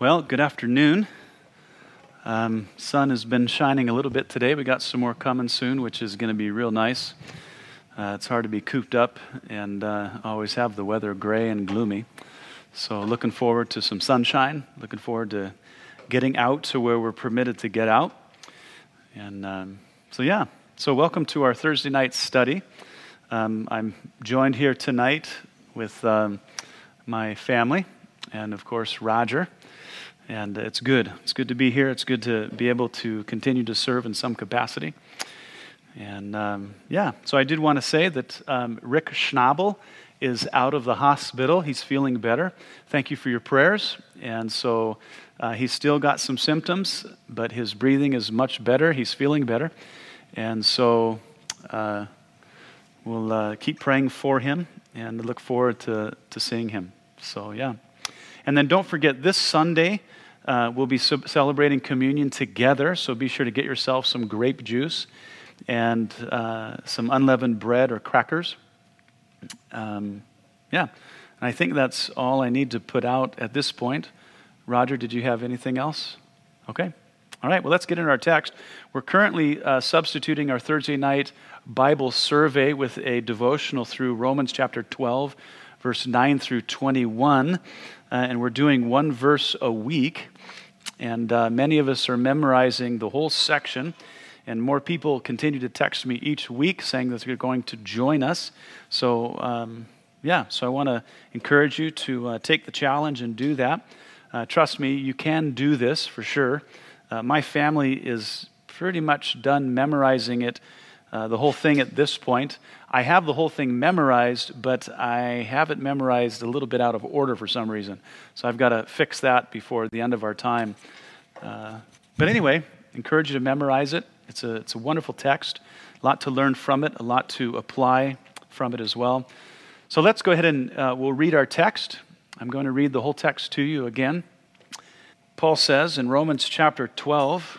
Well, good afternoon. Um, sun has been shining a little bit today. We got some more coming soon, which is going to be real nice. Uh, it's hard to be cooped up and uh, always have the weather gray and gloomy. So, looking forward to some sunshine. Looking forward to getting out to where we're permitted to get out. And um, so, yeah. So, welcome to our Thursday night study. Um, I'm joined here tonight with um, my family and, of course, Roger. And it's good. It's good to be here. It's good to be able to continue to serve in some capacity. And um, yeah, so I did want to say that um, Rick Schnabel is out of the hospital. He's feeling better. Thank you for your prayers. And so uh, he's still got some symptoms, but his breathing is much better. He's feeling better. And so uh, we'll uh, keep praying for him and look forward to, to seeing him. So, yeah. And then don't forget this Sunday, uh, we'll be celebrating communion together, so be sure to get yourself some grape juice and uh, some unleavened bread or crackers. Um, yeah, and I think that's all I need to put out at this point. Roger, did you have anything else? Okay. All right, well, let's get into our text. We're currently uh, substituting our Thursday night Bible survey with a devotional through Romans chapter 12, verse 9 through 21. Uh, and we're doing one verse a week. And uh, many of us are memorizing the whole section. And more people continue to text me each week saying that they're going to join us. So, um, yeah, so I want to encourage you to uh, take the challenge and do that. Uh, trust me, you can do this for sure. Uh, my family is pretty much done memorizing it, uh, the whole thing at this point. I have the whole thing memorized, but I have it memorized a little bit out of order for some reason. So I've got to fix that before the end of our time. Uh, but anyway, encourage you to memorize it. It's a, it's a wonderful text, a lot to learn from it, a lot to apply from it as well. So let's go ahead and uh, we'll read our text. I'm going to read the whole text to you again. Paul says in Romans chapter 12,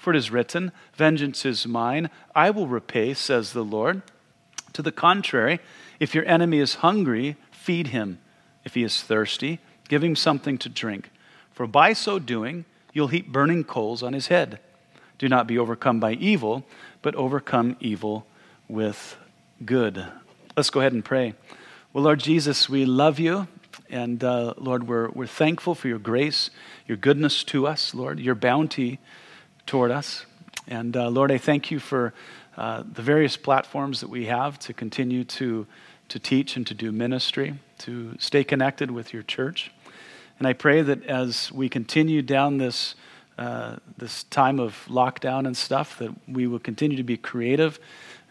For it is written, Vengeance is mine, I will repay, says the Lord. To the contrary, if your enemy is hungry, feed him. If he is thirsty, give him something to drink. For by so doing, you'll heap burning coals on his head. Do not be overcome by evil, but overcome evil with good. Let's go ahead and pray. Well, Lord Jesus, we love you. And uh, Lord, we're, we're thankful for your grace, your goodness to us, Lord, your bounty toward us. And uh, Lord, I thank you for uh, the various platforms that we have to continue to, to teach and to do ministry, to stay connected with your church. And I pray that as we continue down this, uh, this time of lockdown and stuff, that we will continue to be creative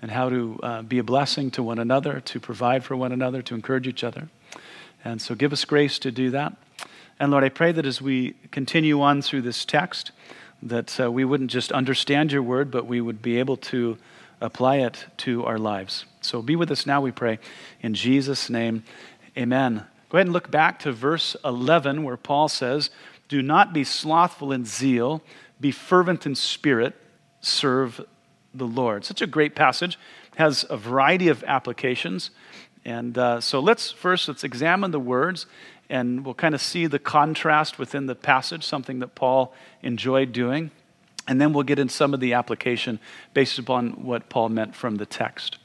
and how to uh, be a blessing to one another, to provide for one another, to encourage each other. And so give us grace to do that. And Lord, I pray that as we continue on through this text, that uh, we wouldn't just understand your word, but we would be able to apply it to our lives. So be with us now, we pray. In Jesus' name, amen. Go ahead and look back to verse 11, where Paul says, Do not be slothful in zeal, be fervent in spirit, serve the Lord. Such a great passage, has a variety of applications. And uh, so let's first let's examine the words and we'll kind of see the contrast within the passage, something that Paul enjoyed doing. And then we'll get in some of the application based upon what Paul meant from the text.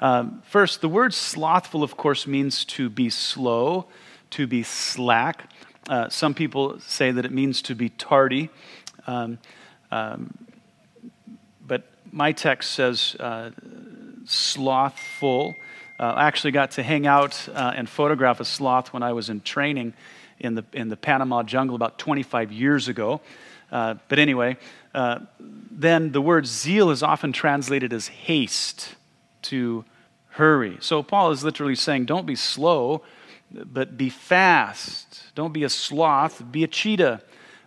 Um, first, the word slothful, of course, means to be slow, to be slack. Uh, some people say that it means to be tardy. Um, um, but my text says uh, slothful. Uh, I actually got to hang out uh, and photograph a sloth when I was in training in the, in the Panama jungle about 25 years ago. Uh, but anyway, uh, then the word zeal is often translated as haste, to hurry. So Paul is literally saying, don't be slow, but be fast. Don't be a sloth, be a cheetah.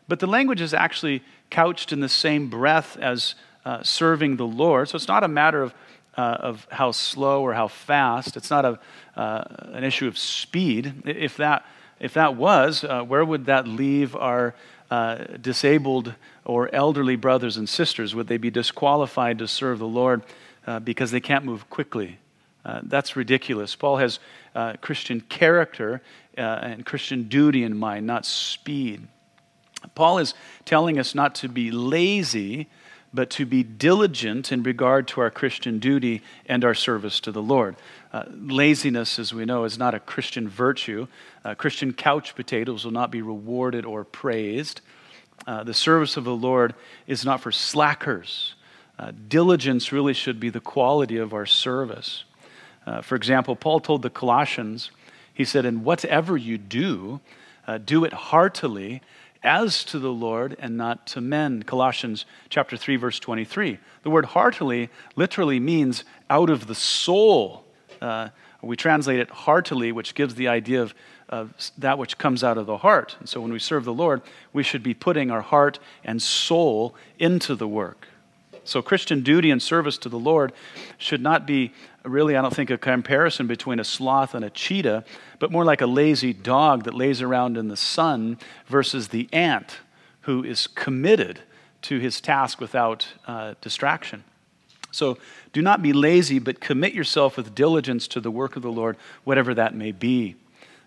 But the language is actually couched in the same breath as uh, serving the Lord. So it's not a matter of, uh, of how slow or how fast. It's not a, uh, an issue of speed. If that, if that was, uh, where would that leave our uh, disabled or elderly brothers and sisters? Would they be disqualified to serve the Lord uh, because they can't move quickly? that's ridiculous. Paul has Christian character and Christian duty in mind, not speed. Paul is telling us not to be lazy, but to be diligent in regard to our Christian duty and our service to the Lord. Uh, laziness, as we know, is not a Christian virtue. Uh, Christian couch potatoes will not be rewarded or praised. Uh, the service of the Lord is not for slackers. Uh, diligence really should be the quality of our service. Uh, for example, Paul told the Colossians, he said, "In whatever you do, uh, do it heartily as to the Lord and not to men. Colossians chapter 3 verse 23. The word heartily literally means out of the soul. Uh, we translate it heartily, which gives the idea of, of that which comes out of the heart. And so when we serve the Lord, we should be putting our heart and soul into the work. So Christian duty and service to the Lord should not be really, I don't think, a comparison between a sloth and a cheetah, but more like a lazy dog that lays around in the sun versus the ant who is committed to his task without uh, distraction. So do not be lazy, but commit yourself with diligence to the work of the Lord, whatever that may be.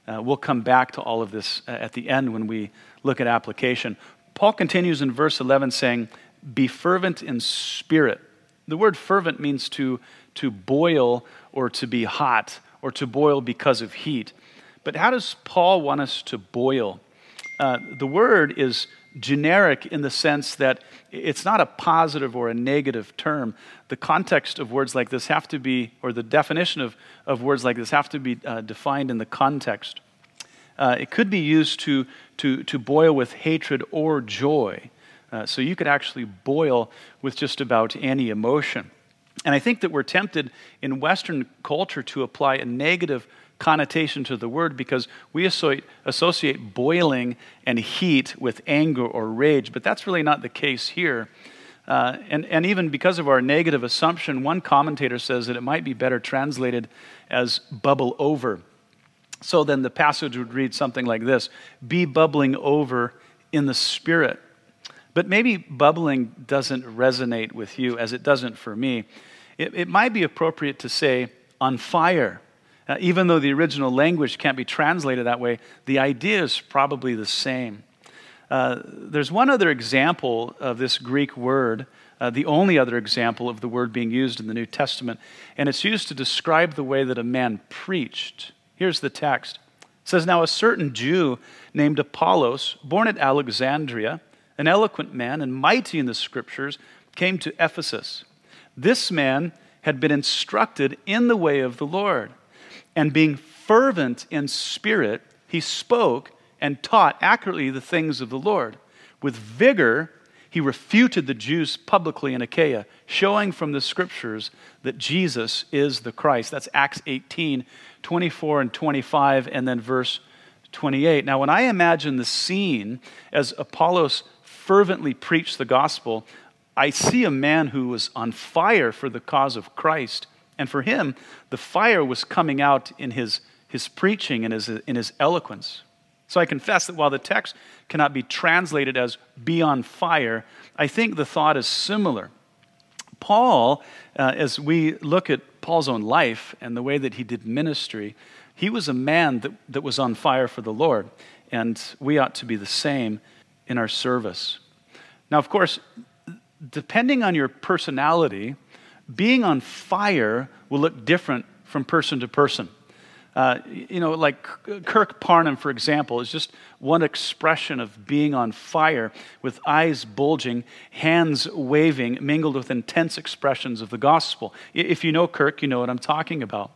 Uh, we'll come back to all of this uh, at the end when we look at application. Paul continues in verse 11 saying, Be fervent in spirit. The word fervent means to to boil or to be hot or to boil because of heat. But how does Paul want us to boil? Uh, the word is generic in the sense that it's not a positive or a negative term. The context of words like this have to be, or the definition of, of words like this have to be uh, defined in the context. Uh, it could be used to, to, to boil with hatred or joy. Uh, so you could actually boil with just about any emotion. And I think that we're tempted in Western culture to apply a negative connotation to the word because we associate boiling and heat with anger or rage, but that's really not the case here. Uh, and, and even because of our negative assumption, one commentator says that it might be better translated as bubble over. So then the passage would read something like this Be bubbling over in the Spirit. But maybe bubbling doesn't resonate with you as it doesn't for me it, it might be appropriate to say on fire. Even though the original language can't be translated that way, the idea is probably the same. Uh, there's one other example of this Greek word, uh, the only other example of the word being used in the New Testament, and it's used to describe the way that a man preached. Here's the text. It says, Now a certain Jew named Apollos, born at Alexandria, an eloquent man and mighty in the scriptures, came to Ephesus. This man had been instructed in the way of the Lord, and being fervent in spirit, he spoke and taught accurately the things of the Lord. With vigor, he refuted the Jews publicly in Achaia, showing from the scriptures that Jesus is the Christ. That's Acts 18, 24 and 25, and then verse 28. Now, when I imagine the scene as Apollos fervently preached the gospel, I see a man who was on fire for the cause of Christ. And for him, the fire was coming out in his, his preaching and his, in his eloquence. So I confess that while the text cannot be translated as be on fire, I think the thought is similar. Paul, uh, as we look at Paul's own life and the way that he did ministry, he was a man that, that was on fire for the Lord, and we ought to be the same in our service. Now, of course, depending on your personality, being on fire will look different from person to person. Uh, you know, like Kirk Parnham, for example, is just one expression of being on fire with eyes bulging, hands waving, mingled with intense expressions of the gospel. If you know Kirk, you know what I'm talking about.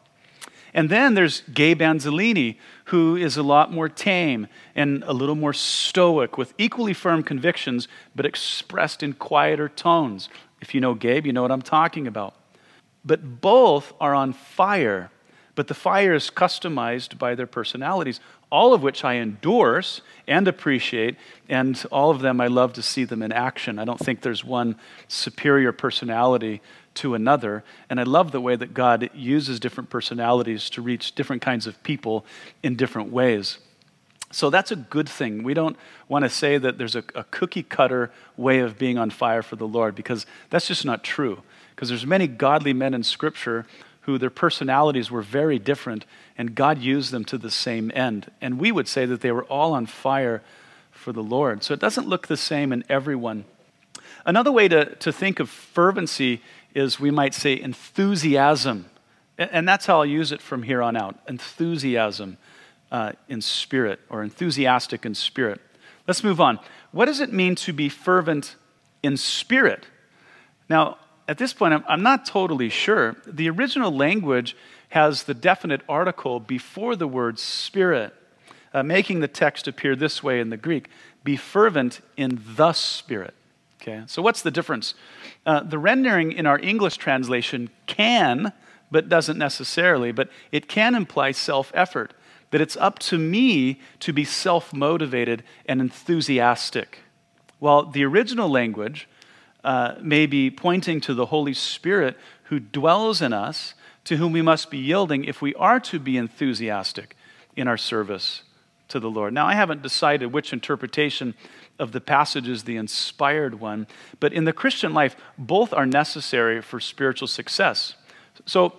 And then there's Gabe Anzalini, who is a lot more tame and a little more stoic, with equally firm convictions, but expressed in quieter tones. If you know Gabe, you know what I'm talking about. But both are on fire but the fire is customized by their personalities, all of which I endorse and appreciate, and all of them I love to see them in action. I don't think there's one superior personality to another, and I love the way that God uses different personalities to reach different kinds of people in different ways. So that's a good thing. We don't want to say that there's a, a cookie cutter way of being on fire for the Lord because that's just not true. Because there's many godly men in Scripture who their personalities were very different, and God used them to the same end. And we would say that they were all on fire for the Lord. So it doesn't look the same in everyone. Another way to, to think of fervency is we might say enthusiasm. And that's how I'll use it from here on out enthusiasm uh, in spirit or enthusiastic in spirit. Let's move on. What does it mean to be fervent in spirit? Now, at this point, I'm, not totally sure. The original language has the definite article before the word spirit, uh, making the text appear this way in the Greek be fervent in the spirit. Okay, so what's the difference? Uh, the rendering in our English translation can, but doesn't necessarily, but it can imply self effort, that it's up to me to be self motivated and enthusiastic. While the original language uh, may be pointing to the Holy Spirit who dwells in us, to whom we must be yielding if we are to be enthusiastic in our service to the Lord. Now, I haven't decided which interpretation of the passage is the inspired one, but in the Christian life, both are necessary for spiritual success. So,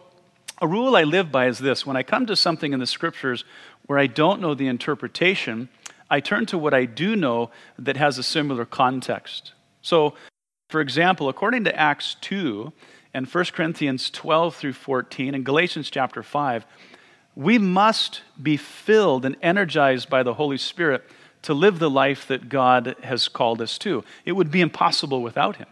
a rule I live by is this when I come to something in the scriptures where I don't know the interpretation, I turn to what I do know that has a similar context. So, for example, according to Acts 2 and 1 Corinthians 12 through 14 and Galatians chapter 5, we must be filled and energized by the Holy Spirit to live the life that God has called us to. It would be impossible without Him.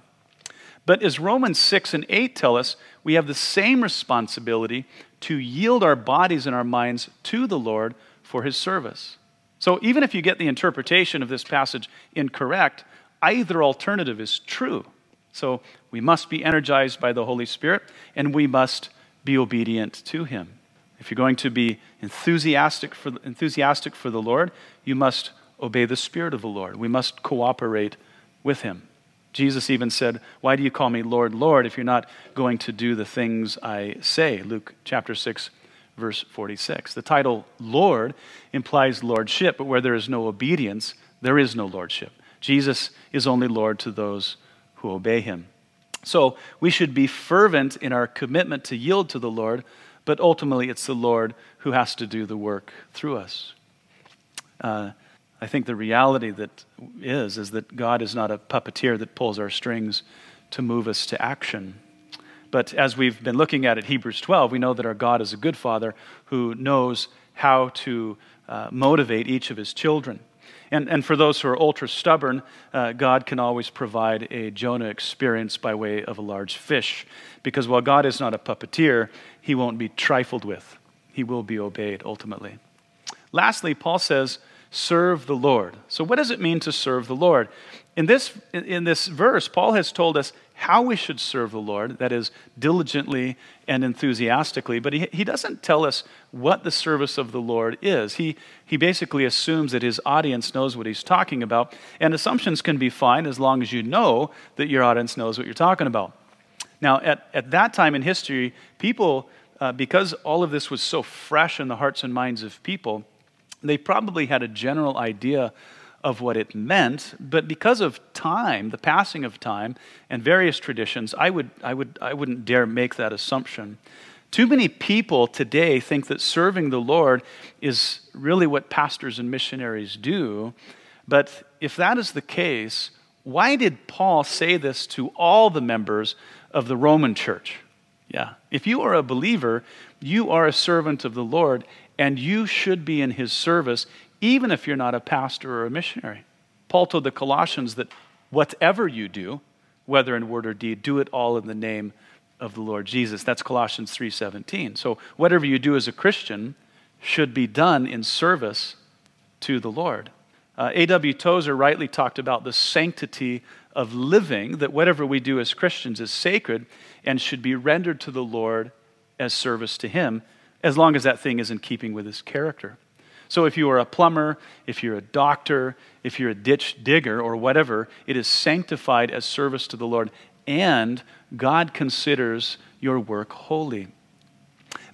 But as Romans 6 and 8 tell us, we have the same responsibility to yield our bodies and our minds to the Lord for His service. So even if you get the interpretation of this passage incorrect, either alternative is true. So we must be energized by the Holy Spirit and we must be obedient to Him. If you're going to be enthusiastic for, enthusiastic for the Lord, you must obey the Spirit of the Lord. We must cooperate with Him. Jesus even said, Why do you call me Lord, Lord, if you're not going to do the things I say? Luke chapter 6, verse 46. The title Lord implies lordship, but where there is no obedience, there is no lordship. Jesus is only Lord to those who obey him. So we should be fervent in our commitment to yield to the Lord, but ultimately it's the Lord who has to do the work through us. Uh, I think the reality that is is that God is not a puppeteer that pulls our strings to move us to action. But as we've been looking at it, Hebrews 12, we know that our God is a good father who knows how to uh, motivate each of his children. And, and for those who are ultra stubborn, uh, God can always provide a Jonah experience by way of a large fish. Because while God is not a puppeteer, he won't be trifled with, he will be obeyed ultimately. Lastly, Paul says, serve the Lord. So, what does it mean to serve the Lord? In this, in this verse, Paul has told us how we should serve the Lord, that is, diligently and enthusiastically, but he, he doesn't tell us what the service of the Lord is. He, he basically assumes that his audience knows what he's talking about, and assumptions can be fine as long as you know that your audience knows what you're talking about. Now, at, at that time in history, people, uh, because all of this was so fresh in the hearts and minds of people, they probably had a general idea of what it meant, but because of time, the passing of time, and various traditions, I, would, I, would, I wouldn't dare make that assumption. Too many people today think that serving the Lord is really what pastors and missionaries do. But if that is the case, why did Paul say this to all the members of the Roman church? Yeah. If you are a believer, you are a servant of the Lord, and you should be in his service, even if you're not a pastor or a missionary. Paul told the Colossians that whatever you do, whether in word or deed, do it all in the name of the Lord Jesus. That's Colossians 3:17. So whatever you do as a Christian should be done in service to the Lord. Uh, A.W. Tozer rightly talked about the sanctity of living, that whatever we do as Christians is sacred and should be rendered to the Lord as service to Him, as long as that thing is in keeping with His character. So if you are a plumber, if you're a doctor, if you're a ditch digger, or whatever, it is sanctified as service to the Lord, and God considers your work holy.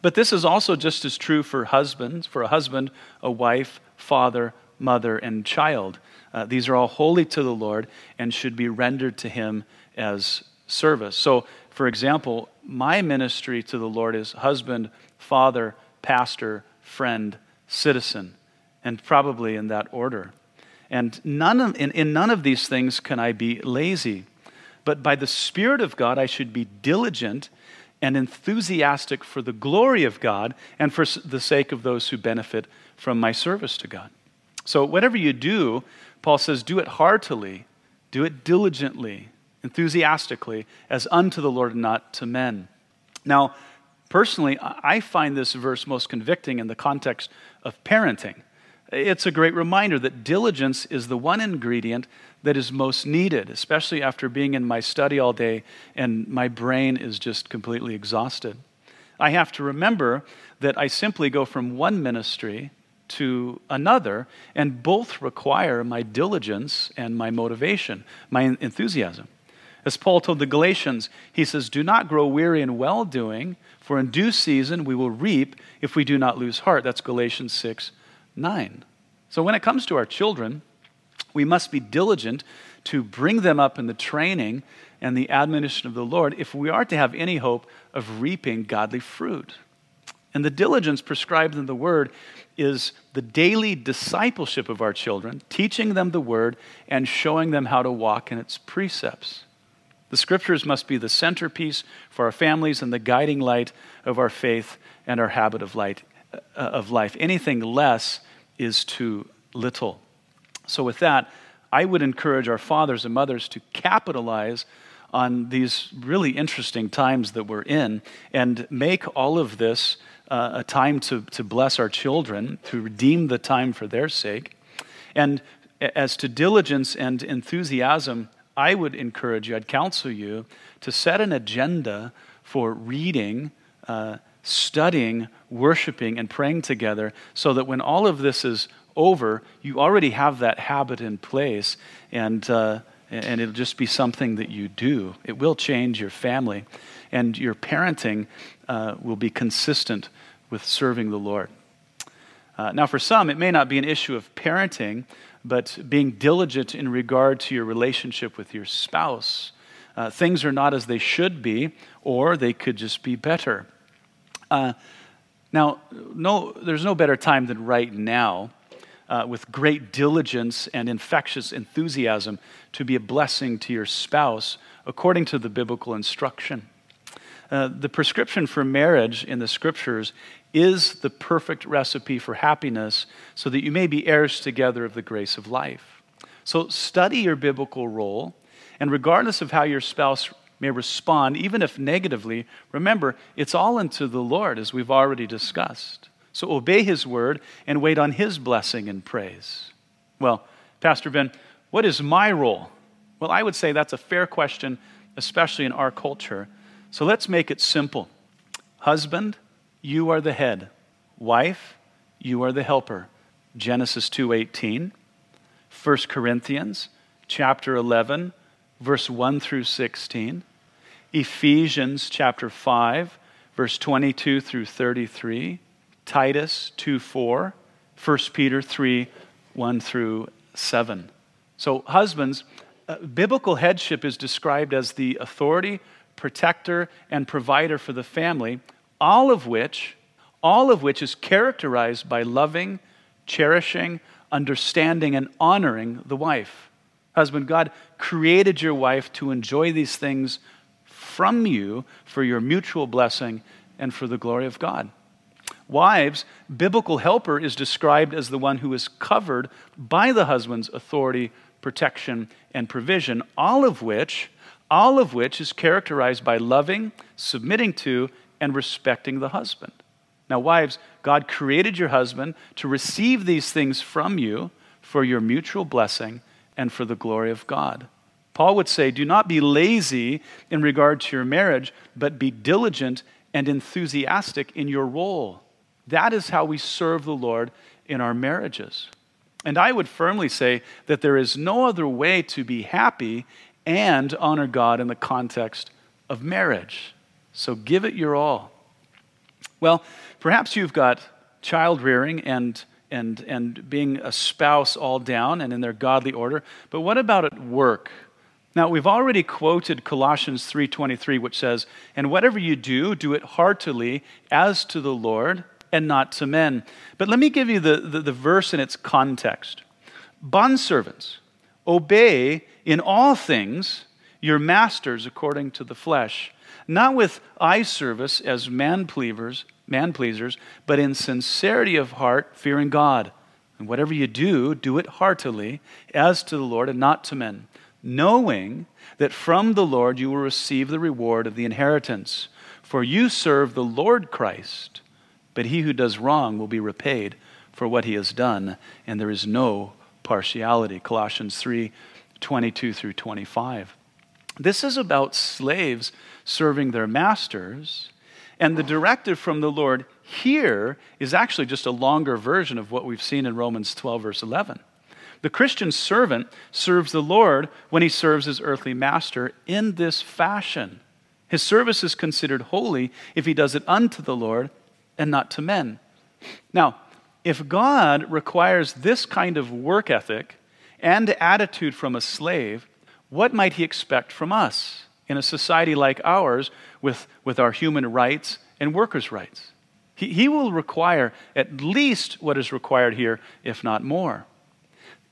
But this is also just as true for husbands, for a husband, a wife, father, mother, and child. Uh, these are all holy to the Lord and should be rendered to Him as service. So, for example, my ministry to the Lord is husband, father, pastor, friend, citizen, and probably in that order. And none of, in, in none of these things can I be lazy. But by the Spirit of God, I should be diligent and enthusiastic for the glory of God and for the sake of those who benefit from my service to God. So, whatever you do, Paul says, do it heartily, do it diligently, enthusiastically, as unto the Lord and not to men. Now, personally, I find this verse most convicting in the context of parenting. It's a great reminder that diligence is the one ingredient that is most needed, especially after being in my study all day and my brain is just completely exhausted. I have to remember that I simply go from one ministry to another, and both require my diligence and my motivation, my enthusiasm. As Paul told the Galatians, he says, Do not grow weary in well doing, for in due season we will reap if we do not lose heart. That's Galatians 6 9. So when it comes to our children, we must be diligent to bring them up in the training and the admonition of the Lord if we are to have any hope of reaping godly fruit. And the diligence prescribed in the Word is the daily discipleship of our children, teaching them the Word and showing them how to walk in its precepts. The Scriptures must be the centerpiece for our families and the guiding light of our faith and our habit of, light, uh, of life. Anything less is too little. So, with that, I would encourage our fathers and mothers to capitalize on these really interesting times that we're in and make all of this uh, a time to, to bless our children, to redeem the time for their sake. And as to diligence and enthusiasm, I would encourage you, I'd counsel you to set an agenda for reading, uh, studying, worshiping, and praying together so that when all of this is over, you already have that habit in place and, uh, and it'll just be something that you do. It will change your family and your parenting uh, will be consistent with serving the Lord. Uh, now, for some, it may not be an issue of parenting, but being diligent in regard to your relationship with your spouse. Uh, things are not as they should be, or they could just be better. Uh, now, no, there's no better time than right now, uh, with great diligence and infectious enthusiasm, to be a blessing to your spouse according to the biblical instruction. Uh, the prescription for marriage in the scriptures is the perfect recipe for happiness so that you may be heirs together of the grace of life. So study your biblical role, and regardless of how your spouse may respond, even if negatively, remember, it's all unto the Lord, as we've already discussed. So obey his word and wait on his blessing and praise. Well, Pastor Ben, what is my role? Well, I would say that's a fair question, especially in our culture. So let's make it simple. Husband, you are the head. Wife, you are the helper. Genesis 2:18. 1 Corinthians chapter 11 verse 1 through 16. Ephesians chapter 5 verse 22 through 33. Titus 2:4. 1 Peter 3 1 through 7. So husbands, uh, biblical headship is described as the authority, protector, and provider for the family all of which, all of which is characterized by loving, cherishing, understanding, and honoring the wife. Husband, God created your wife to enjoy these things from you for your mutual blessing and for the glory of God. Wives, biblical helper is described as the one who is covered by the husband's authority, protection, and provision, all of which, all of which is characterized by loving, submitting to, and respecting the husband. Now, wives, God created your husband to receive these things from you for your mutual blessing and for the glory of God. Paul would say, Do not be lazy in regard to your marriage, but be diligent and enthusiastic in your role. That is how we serve the Lord in our marriages. And I would firmly say that there is no other way to be happy and honor God in the context of marriage. So give it your all. Well, perhaps you've got child rearing and, and, and being a spouse all down and in their godly order, but what about at work? Now, we've already quoted Colossians 3:23 which says, "And whatever you do, do it heartily as to the Lord and not to men." But let me give you the, the, the verse in its context. Bondservants, obey in all things your masters according to the flesh, not with eye service as man pleasers, but in sincerity of heart, fearing God. And whatever you do, do it heartily as to the Lord and not to men knowing that from the Lord you will receive the reward of the inheritance. For you serve the Lord Christ, but he who does wrong will be repaid for what he has done, and there is no partiality. Colossians 3 22 through 25. This is about slaves serving their masters, and the directive from the Lord here is actually just a longer version of what we've seen in Romans 12, verse 11. The Christian servant serves the Lord when he serves his earthly master in this fashion. His service is considered holy if he does it unto the Lord and not to men. Now, if God requires this kind of work ethic and attitude from a slave, what might he expect from us in a society like ours with, with our human rights and workers' rights? He, he will require at least what is required here, if not more.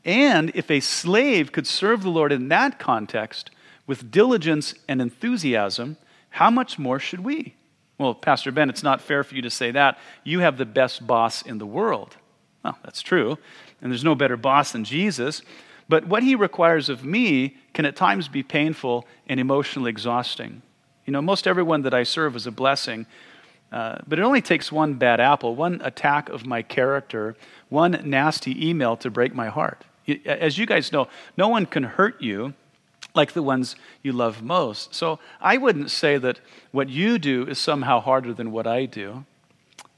And if a slave could serve the Lord in that context with diligence and enthusiasm, how much more should we? Well, Pastor Ben, it's not fair for you to say that. You have the best boss in the world. Well, that's true. And there's no better boss than Jesus. But what he requires of me can at times be painful and emotionally exhausting. You know, most everyone that I serve is a blessing, uh, but it only takes one bad apple, one attack of my character, one nasty email to break my heart. As you guys know, no one can hurt you like the ones you love most. So I wouldn't say that what you do is somehow harder than what I do.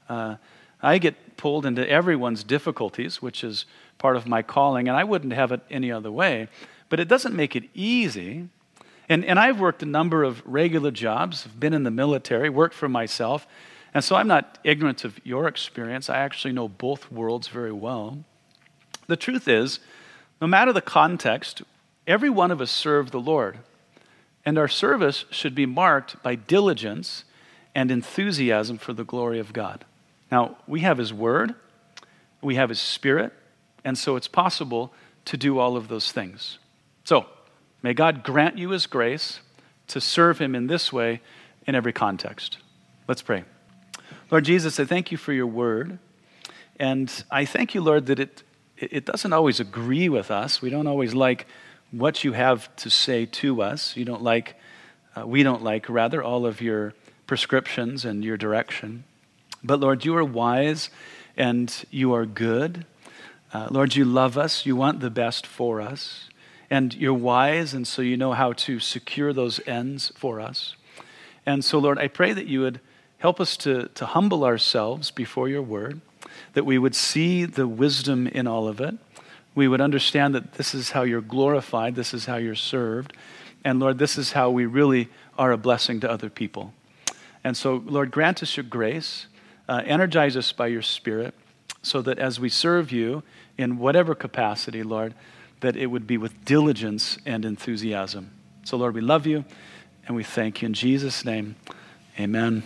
Uh, I get pulled into everyone's difficulties, which is part of my calling, and I wouldn't have it any other way. But it doesn't make it easy. And, and I've worked a number of regular jobs, been in the military, worked for myself, and so I'm not ignorant of your experience. I actually know both worlds very well. The truth is, no matter the context, every one of us serve the Lord. And our service should be marked by diligence and enthusiasm for the glory of God. Now, we have His Word, we have His Spirit, and so it's possible to do all of those things. So, may God grant you His grace to serve Him in this way in every context. Let's pray. Lord Jesus, I thank you for your Word. And I thank you, Lord, that it it doesn't always agree with us. We don't always like what you have to say to us. You don't like, uh, we don't like, rather, all of your prescriptions and your direction. But Lord, you are wise and you are good. Uh, Lord, you love us. You want the best for us. And you're wise, and so you know how to secure those ends for us. And so, Lord, I pray that you would help us to, to humble ourselves before your word that we would see the wisdom in all of it. We would understand that this is how you're glorified, this is how you're served. And Lord, this is how we really are a blessing to other people. And so, Lord, grant us your grace, uh, energize us by your Spirit, so that as we serve you in whatever capacity, Lord, that it would be with diligence and enthusiasm. So, Lord, we love you and we thank you. In Jesus' name, amen.